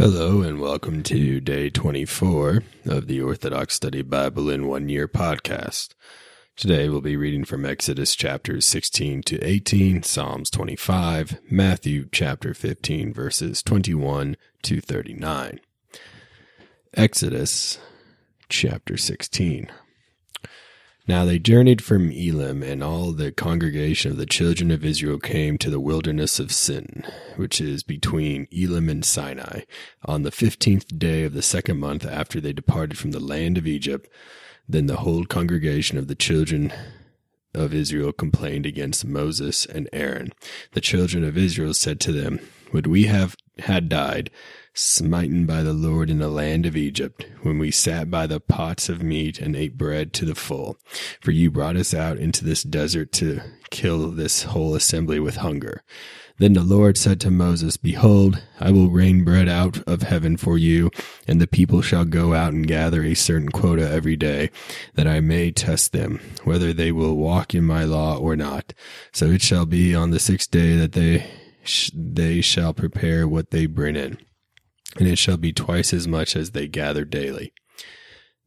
Hello, and welcome to day 24 of the Orthodox Study Bible in One Year podcast. Today we'll be reading from Exodus chapters 16 to 18, Psalms 25, Matthew chapter 15, verses 21 to 39. Exodus chapter 16. Now they journeyed from Elim, and all the congregation of the children of Israel came to the wilderness of Sin, which is between Elim and Sinai, on the fifteenth day of the second month after they departed from the land of Egypt. Then the whole congregation of the children of Israel complained against Moses and Aaron. The children of Israel said to them, Would we have had died smitten by the Lord in the land of Egypt, when we sat by the pots of meat and ate bread to the full. For you brought us out into this desert to kill this whole assembly with hunger. Then the Lord said to Moses, Behold, I will rain bread out of heaven for you, and the people shall go out and gather a certain quota every day, that I may test them, whether they will walk in my law or not. So it shall be on the sixth day that they they shall prepare what they bring in and it shall be twice as much as they gather daily.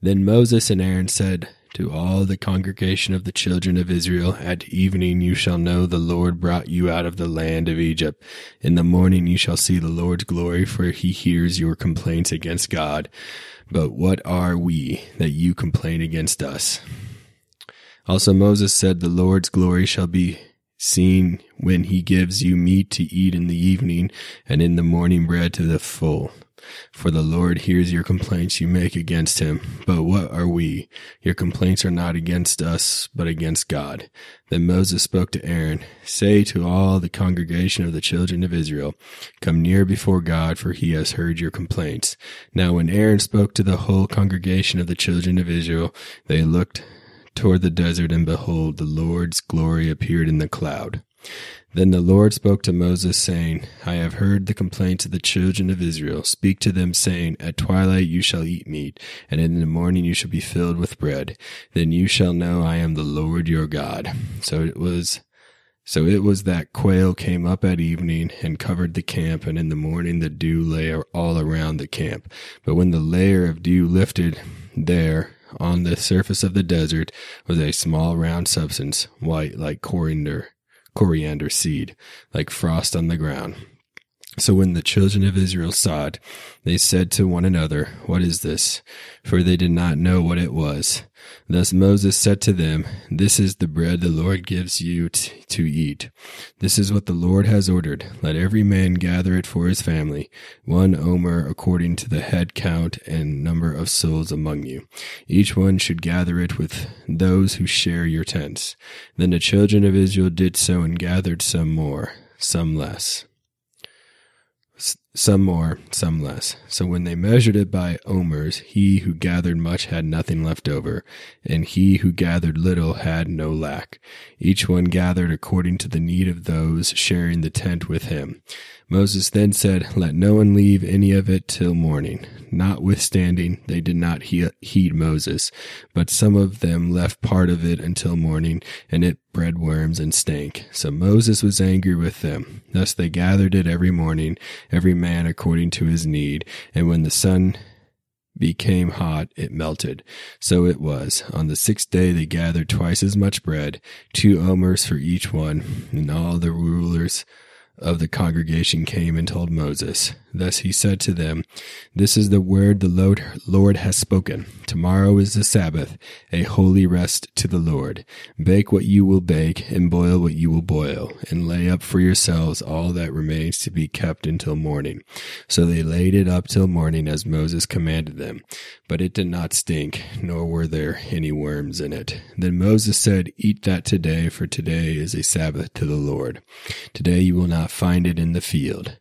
Then Moses and Aaron said to all the congregation of the children of Israel, At evening you shall know the Lord brought you out of the land of Egypt. In the morning you shall see the Lord's glory, for he hears your complaints against God. But what are we that you complain against us? Also Moses said, The Lord's glory shall be seen when he gives you meat to eat in the evening, and in the morning bread to the full. For the Lord hears your complaints you make against him. But what are we? Your complaints are not against us, but against God. Then Moses spoke to Aaron, Say to all the congregation of the children of Israel, Come near before God, for he has heard your complaints. Now when Aaron spoke to the whole congregation of the children of Israel, they looked toward the desert, and behold, the Lord's glory appeared in the cloud. Then the Lord spoke to Moses, saying, I have heard the complaints of the children of Israel. Speak to them, saying, At twilight you shall eat meat, and in the morning you shall be filled with bread. Then you shall know I am the Lord your God. So it was so it was that quail came up at evening and covered the camp, and in the morning the dew lay all around the camp. But when the layer of dew lifted there, on the surface of the desert was a small round substance, white like coriander, coriander seed, like frost on the ground. So when the children of Israel saw it, they said to one another, What is this? For they did not know what it was. Thus Moses said to them, This is the bread the Lord gives you t- to eat. This is what the Lord has ordered. Let every man gather it for his family, one omer according to the head count and number of souls among you. Each one should gather it with those who share your tents. Then the children of Israel did so and gathered some more, some less S- some more, some less. So when they measured it by omers, he who gathered much had nothing left over, and he who gathered little had no lack. Each one gathered according to the need of those sharing the tent with him. Moses then said, Let no one leave any of it till morning. Notwithstanding, they did not he- heed Moses, but some of them left part of it until morning, and it bred worms and stank. So Moses was angry with them. Thus they gathered it every morning, every man according to his need, and when the sun became hot, it melted. So it was. On the sixth day they gathered twice as much bread, two omers for each one, and all the rulers of the congregation came and told Moses. Thus he said to them, This is the word the Lord has spoken. Tomorrow is the Sabbath, a holy rest to the Lord. Bake what you will bake, and boil what you will boil, and lay up for yourselves all that remains to be kept until morning. So they laid it up till morning as Moses commanded them. But it did not stink, nor were there any worms in it. Then Moses said, Eat that today, for today is a Sabbath to the Lord. Today you will not find it in the field.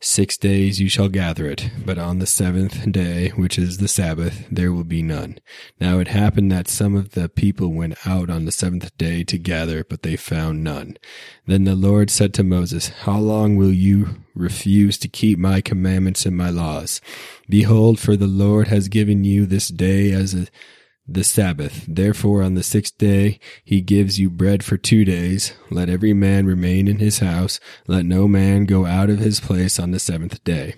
Six days you shall gather it, but on the seventh day, which is the Sabbath, there will be none. Now it happened that some of the people went out on the seventh day to gather, but they found none. Then the Lord said to Moses, How long will you refuse to keep my commandments and my laws? Behold, for the Lord has given you this day as a the Sabbath. Therefore, on the sixth day, he gives you bread for two days. Let every man remain in his house. Let no man go out of his place on the seventh day.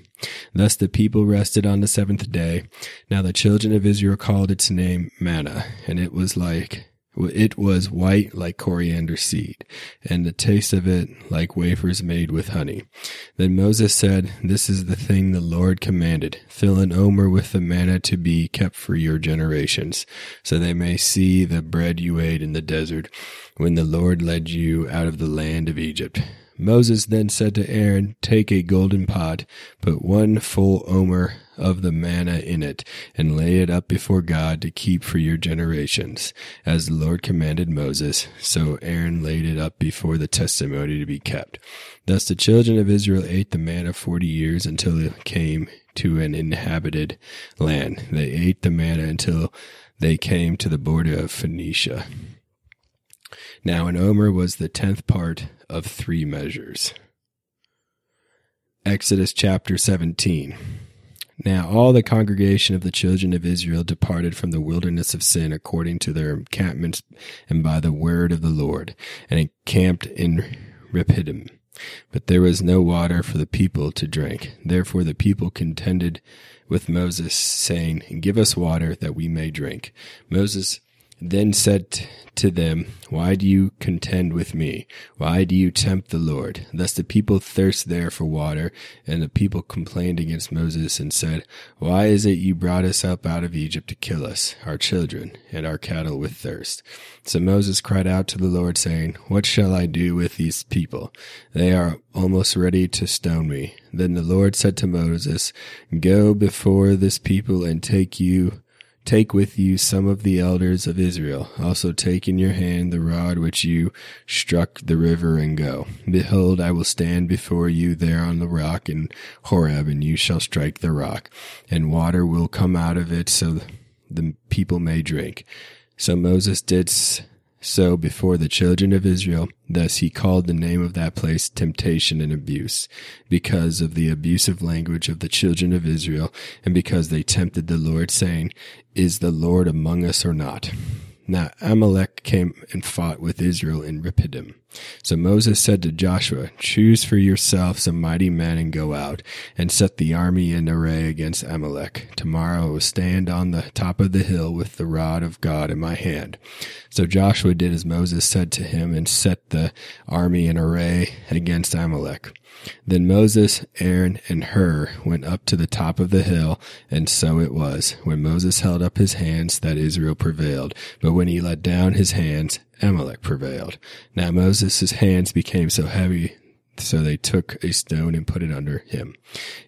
Thus the people rested on the seventh day. Now the children of Israel called its name manna, and it was like it was white like coriander seed, and the taste of it like wafers made with honey. Then Moses said, This is the thing the Lord commanded. Fill an omer with the manna to be kept for your generations, so they may see the bread you ate in the desert when the Lord led you out of the land of Egypt. Moses then said to Aaron, Take a golden pot, put one full omer of the manna in it, and lay it up before God to keep for your generations, as the Lord commanded Moses. So Aaron laid it up before the testimony to be kept. Thus the children of Israel ate the manna forty years until it came to an inhabited land. They ate the manna until they came to the border of Phoenicia. Now an omer was the tenth part of three measures. Exodus chapter 17. Now all the congregation of the children of Israel departed from the wilderness of sin according to their encampments and by the word of the Lord, and encamped in Rephidim. But there was no water for the people to drink. Therefore the people contended with Moses, saying, Give us water that we may drink. Moses then said to them, Why do you contend with me? Why do you tempt the Lord? Thus the people thirst there for water, and the people complained against Moses and said, Why is it you brought us up out of Egypt to kill us, our children, and our cattle with thirst? So Moses cried out to the Lord, saying, What shall I do with these people? They are almost ready to stone me. Then the Lord said to Moses, Go before this people and take you Take with you some of the elders of Israel. Also take in your hand the rod which you struck the river and go. Behold, I will stand before you there on the rock in Horeb, and you shall strike the rock, and water will come out of it so the people may drink. So Moses did so before the children of Israel. Thus he called the name of that place temptation and abuse, because of the abusive language of the children of Israel, and because they tempted the Lord, saying, Is the Lord among us or not? Now Amalek came and fought with Israel in Rephidim. So Moses said to Joshua, Choose for yourself some mighty men and go out, and set the army in array against Amalek. Tomorrow I will stand on the top of the hill with the rod of God in my hand. So Joshua did as Moses said to him, and set the army in array against Amalek. Then Moses, Aaron, and Hur went up to the top of the hill, and so it was, when Moses held up his hands, that Israel prevailed. But when he let down his hands, Amalek prevailed. Now Moses' hands became so heavy, so they took a stone and put it under him,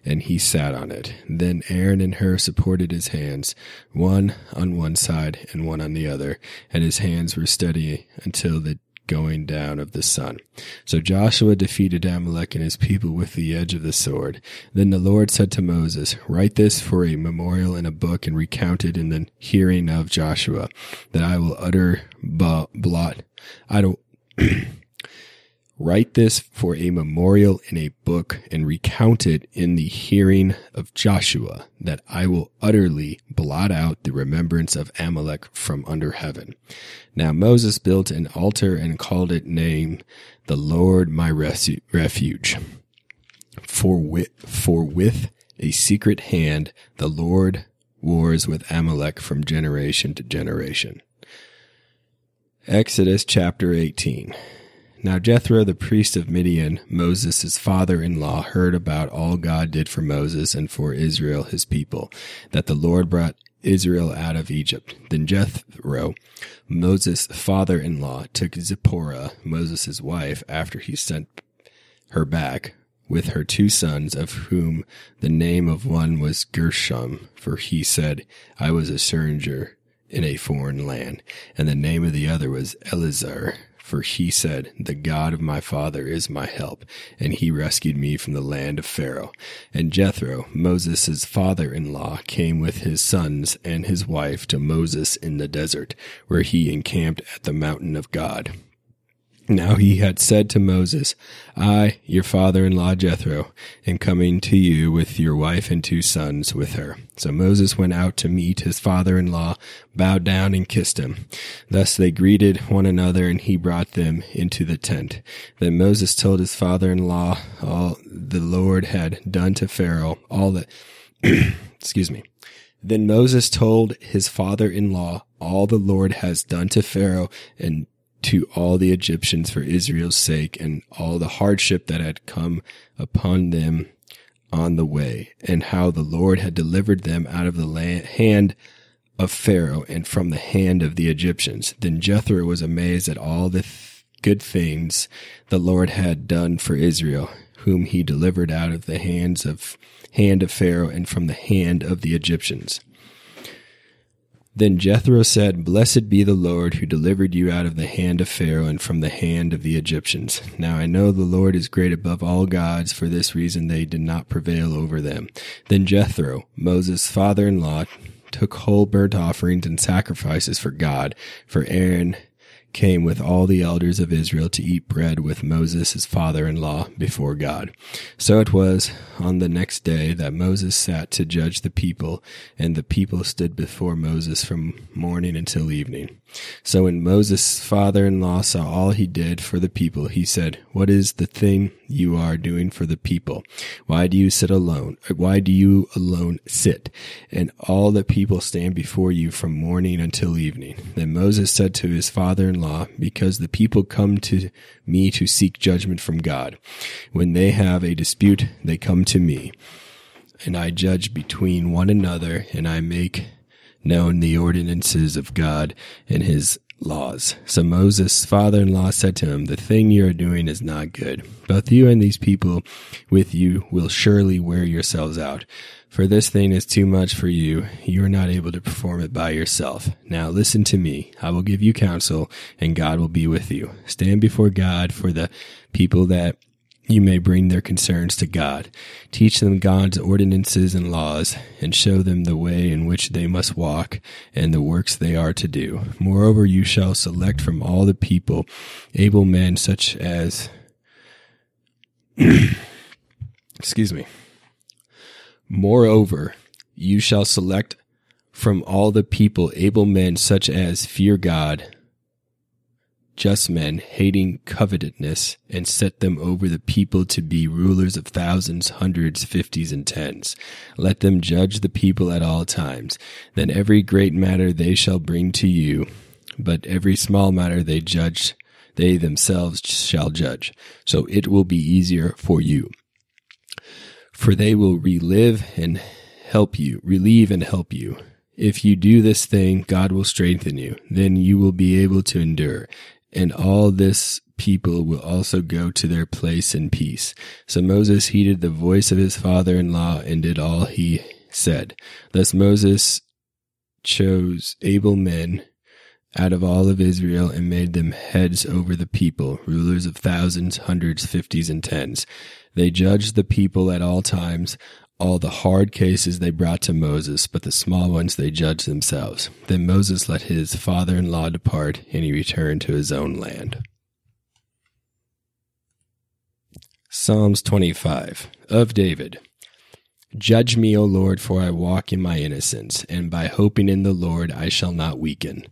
and he sat on it. Then Aaron and Hur supported his hands, one on one side and one on the other, and his hands were steady until the going down of the sun. So Joshua defeated Amalek and his people with the edge of the sword. Then the Lord said to Moses, Write this for a memorial in a book and recount it in the hearing of Joshua, that I will utter blot. I don't. Write this for a memorial in a book and recount it in the hearing of Joshua, that I will utterly blot out the remembrance of Amalek from under heaven. Now Moses built an altar and called it name, the Lord my refuge. For with, for with a secret hand, the Lord wars with Amalek from generation to generation. Exodus chapter 18. Now Jethro, the priest of Midian, Moses' father-in-law, heard about all God did for Moses and for Israel, his people, that the Lord brought Israel out of Egypt. Then Jethro, Moses' father-in-law, took Zipporah, Moses' wife, after he sent her back, with her two sons, of whom the name of one was Gershom, for he said, I was a stranger in a foreign land, and the name of the other was Eliezer, for he said, The God of my father is my help, and he rescued me from the land of Pharaoh. And Jethro, Moses' father-in-law, came with his sons and his wife to Moses in the desert, where he encamped at the mountain of God. Now he had said to Moses, I, your father in law Jethro, am coming to you with your wife and two sons with her. So Moses went out to meet his father in law, bowed down and kissed him. Thus they greeted one another, and he brought them into the tent. Then Moses told his father in law all the Lord had done to Pharaoh, all that, excuse me. Then Moses told his father in law all the Lord has done to Pharaoh and to all the Egyptians for Israel's sake and all the hardship that had come upon them on the way and how the Lord had delivered them out of the land, hand of Pharaoh and from the hand of the Egyptians. Then Jethro was amazed at all the th- good things the Lord had done for Israel, whom he delivered out of the hands of hand of Pharaoh and from the hand of the Egyptians. Then Jethro said, Blessed be the Lord who delivered you out of the hand of Pharaoh and from the hand of the Egyptians. Now I know the Lord is great above all gods, for this reason they did not prevail over them. Then Jethro, Moses' father in law, took whole burnt offerings and sacrifices for God, for Aaron came with all the elders of Israel to eat bread with Moses, his father in law, before God. So it was on the next day that Moses sat to judge the people, and the people stood before Moses from morning until evening. So when Moses' father in law saw all he did for the people, he said, What is the thing you are doing for the people? Why do you sit alone? Why do you alone sit? And all the people stand before you from morning until evening. Then Moses said to his father in law, Because the people come to me to seek judgment from God. When they have a dispute, they come to me. And I judge between one another, and I make known the ordinances of God and his laws. So Moses' father in law said to him, The thing you are doing is not good. Both you and these people with you will surely wear yourselves out. For this thing is too much for you. You are not able to perform it by yourself. Now listen to me. I will give you counsel, and God will be with you. Stand before God for the people that you may bring their concerns to God. Teach them God's ordinances and laws, and show them the way in which they must walk and the works they are to do. Moreover, you shall select from all the people able men such as, excuse me. Moreover, you shall select from all the people able men such as fear God just men, hating covetousness, and set them over the people to be rulers of thousands, hundreds, fifties, and tens. Let them judge the people at all times. Then every great matter they shall bring to you, but every small matter they judge, they themselves shall judge. So it will be easier for you. For they will relive and help you, relieve and help you. If you do this thing, God will strengthen you. Then you will be able to endure and all this people will also go to their place in peace. So Moses heeded the voice of his father in law and did all he said. Thus Moses chose able men out of all of Israel and made them heads over the people, rulers of thousands, hundreds, fifties, and tens. They judged the people at all times, all the hard cases they brought to Moses, but the small ones they judged themselves. Then Moses let his father in law depart, and he returned to his own land. Psalms 25 of David. Judge me, O Lord, for I walk in my innocence, and by hoping in the Lord I shall not weaken.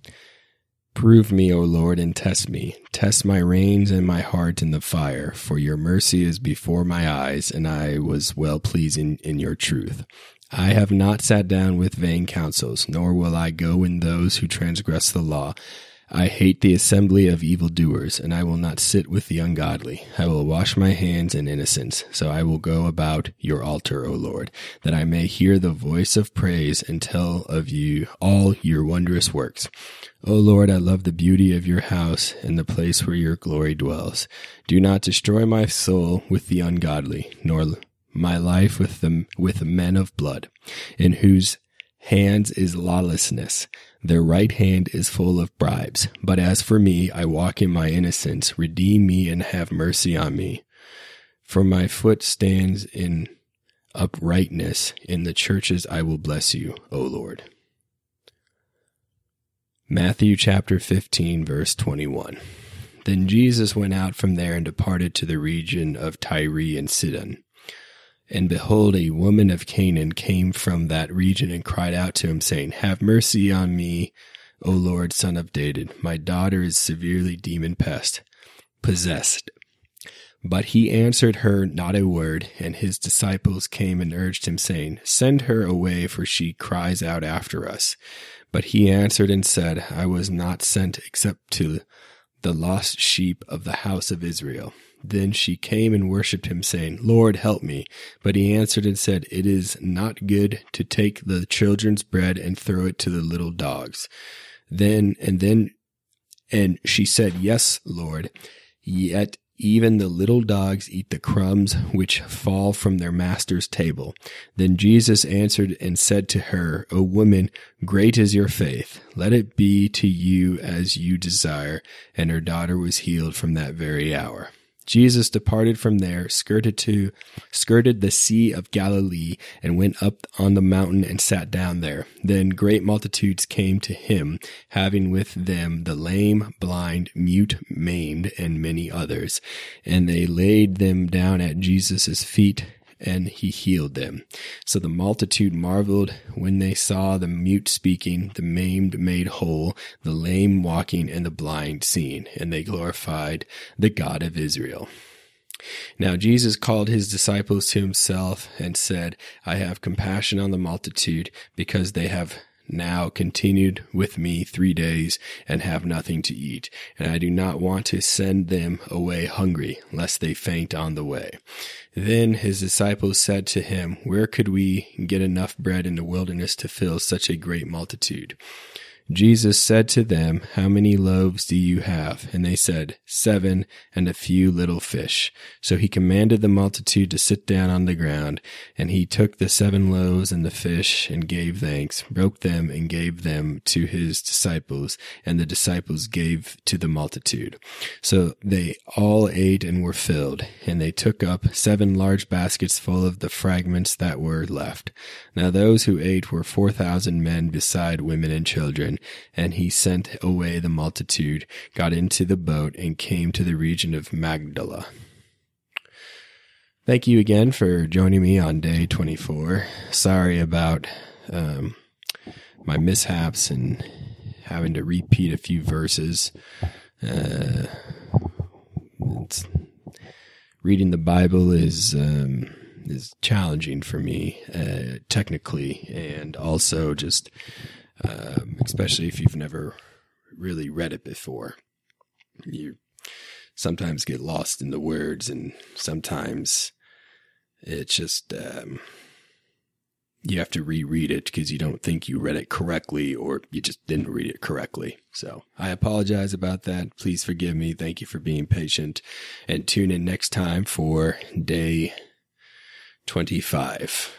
Prove me, O Lord, and test me. Test my reins and my heart in the fire, for your mercy is before my eyes, and I was well pleasing in your truth. I have not sat down with vain counsels, nor will I go in those who transgress the law. I hate the assembly of evildoers, and I will not sit with the ungodly. I will wash my hands in innocence, so I will go about your altar, O Lord, that I may hear the voice of praise and tell of you all your wondrous works. O Lord, I love the beauty of your house and the place where your glory dwells. Do not destroy my soul with the ungodly, nor my life with the with men of blood, in whose hands is lawlessness their right hand is full of bribes. But as for me, I walk in my innocence. Redeem me and have mercy on me. For my foot stands in uprightness. In the churches I will bless you, O Lord. Matthew chapter 15, verse 21. Then Jesus went out from there and departed to the region of Tyre and Sidon. And behold, a woman of Canaan came from that region and cried out to him, saying, Have mercy on me, O Lord, son of David. My daughter is severely demon pest possessed. But he answered her not a word, and his disciples came and urged him, saying, Send her away, for she cries out after us. But he answered and said, I was not sent except to the lost sheep of the house of Israel. Then she came and worshipped him, saying, Lord, help me. But he answered and said, It is not good to take the children's bread and throw it to the little dogs. Then, and then, and she said, Yes, Lord. Yet even the little dogs eat the crumbs which fall from their master's table. Then Jesus answered and said to her, O woman, great is your faith. Let it be to you as you desire. And her daughter was healed from that very hour. Jesus departed from there, skirted to, skirted the Sea of Galilee, and went up on the mountain and sat down there. Then great multitudes came to him, having with them the lame, blind, mute, maimed, and many others. And they laid them down at Jesus' feet and he healed them. So the multitude marveled when they saw the mute speaking, the maimed made whole, the lame walking, and the blind seeing, and they glorified the God of Israel. Now Jesus called his disciples to himself and said, I have compassion on the multitude because they have now continued with me three days and have nothing to eat. And I do not want to send them away hungry, lest they faint on the way. Then his disciples said to him, Where could we get enough bread in the wilderness to fill such a great multitude? Jesus said to them, How many loaves do you have? And they said, Seven, and a few little fish. So he commanded the multitude to sit down on the ground. And he took the seven loaves and the fish, and gave thanks, broke them, and gave them to his disciples. And the disciples gave to the multitude. So they all ate and were filled. And they took up seven large baskets full of the fragments that were left. Now those who ate were four thousand men, beside women and children and he sent away the multitude, got into the boat, and came to the region of Magdala. Thank you again for joining me on day 24. Sorry about um, my mishaps and having to repeat a few verses. Uh, reading the Bible is um, is challenging for me uh, technically, and also just um, especially if you've never really read it before. You sometimes get lost in the words, and sometimes it's just um, you have to reread it because you don't think you read it correctly or you just didn't read it correctly. So I apologize about that. Please forgive me. Thank you for being patient and tune in next time for day 25.